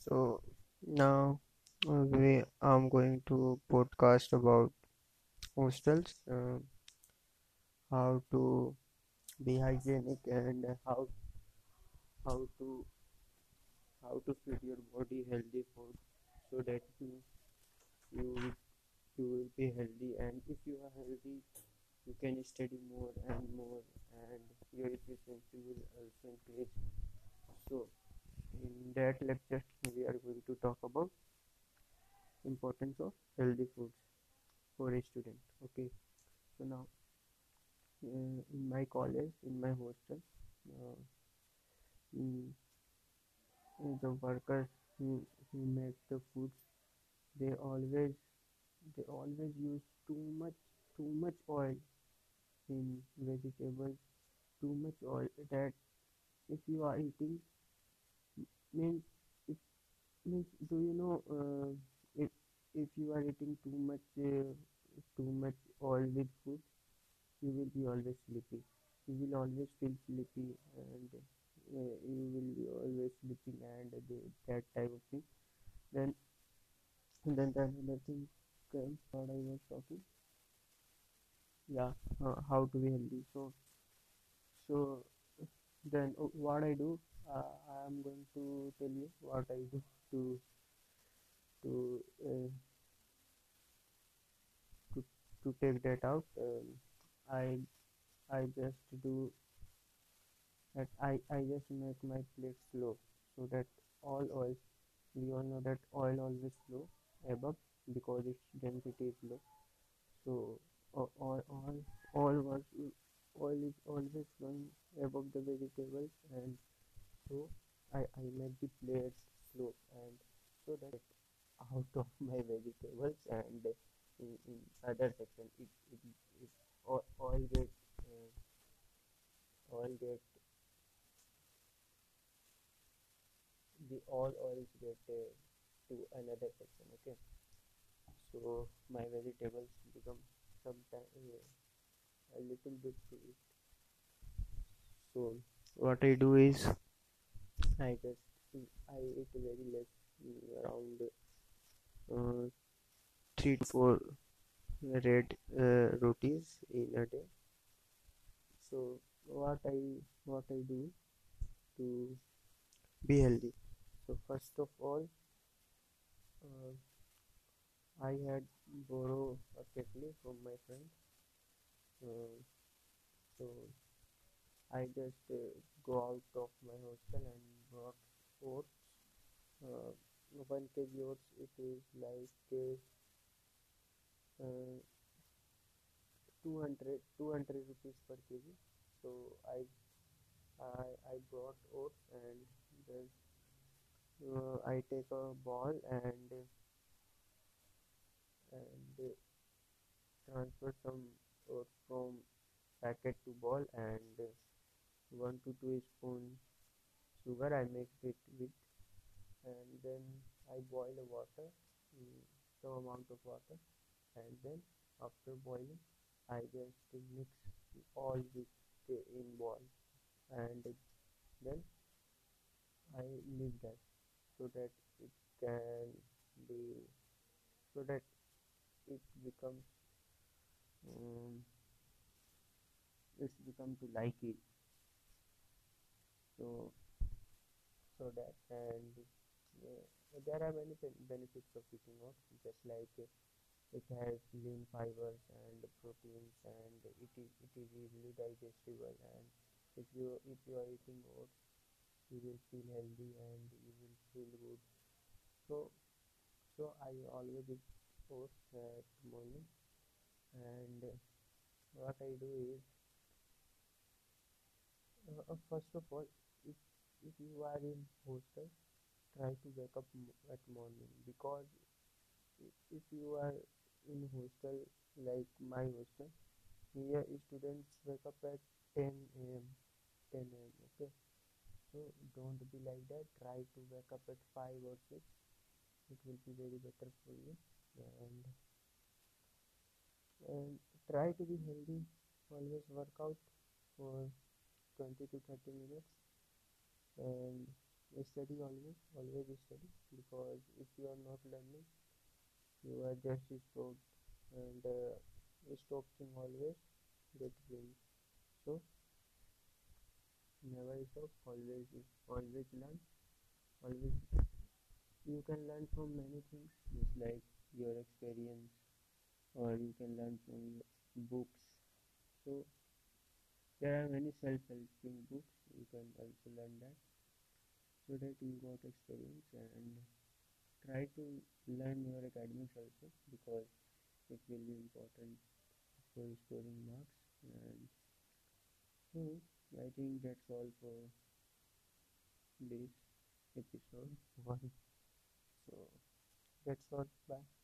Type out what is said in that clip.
So now we I'm going to podcast about hostels, uh, how to be hygienic and how how to how to feed your body healthy food so that you you you will be healthy and if you are healthy you can study more and more and your efficiency will also increase. So in that lecture we are going to talk about importance of healthy foods for a student. Okay, so now uh, in my college, in my hostel, uh, mm, the workers who, who make the foods, they always they always use too much too much oil in vegetables, too much oil that if you are eating means it means do you know uh, if if you are eating too much uh, too much oily food you will be always sleepy. You will always feel sleepy and uh, you will be always sleeping and the, that type of thing. Then then the another thing comes what I was talking. Yeah, uh, how to be healthy. So so then uh, what I do, uh, I am going to tell you what I do to to uh, to to take that out. Um, I I just do that I, I just make my plate slow so that all oil we all know that oil always flow above because its density is low so all all all, all was oil is always flowing above the vegetables and so I, I make the plate slow and so that out of my vegetables and in, in other section it, it, it all, all get uh, all get the all oils get uh, to another section okay? So my vegetables become sometime uh, a little bit eat so what i do is i just i eat very less mm, around uh, three to four red uh, rotis in a day. So what i what i do to be healthy. So first of all uh, I had borrow a kettle from my friend. Uh, so I just uh, go out of my hostel and brought oats. Uh, one kg oats it is like uh, uh, 200 200 rupees per kg. So I I I brought oats and then uh, I take a ball and and transfer some oats from packet to ball and uh, 1 to 2 spoon sugar I mix it with and then I boil the water mm, some amount of water and then after boiling I just mix all this in ball and then I leave that so that it can be so that it becomes um, it's become to like it. So so that and uh, there are many benefits of eating oats just like uh, it has lean fibers and proteins and it is it is easily digestible and if you if you are eating oats you will feel healthy and you will feel good. So so I always eat oats at morning and what I do is uh, uh, first of all if you are in hostel try to wake up at morning. Because if you are in hostel like my hostel here students wake up at 10 a.m 10 a.m okay? So don't be like that. Try to wake up at 5 or 6 it will be very better for you. And and try to be healthy. Always work out for 20 to 30 minutes and study always always study because if you are not learning you are just stopped and uh, stopping always get wins so never stop always always learn always you can learn from many things just like your experience or you can learn from books. So there are many self-helping books you can also learn that. So that you got experience and try to learn your academics also because it will be important for scoring marks. And so I think that's all for this episode. One. So that's all. Bye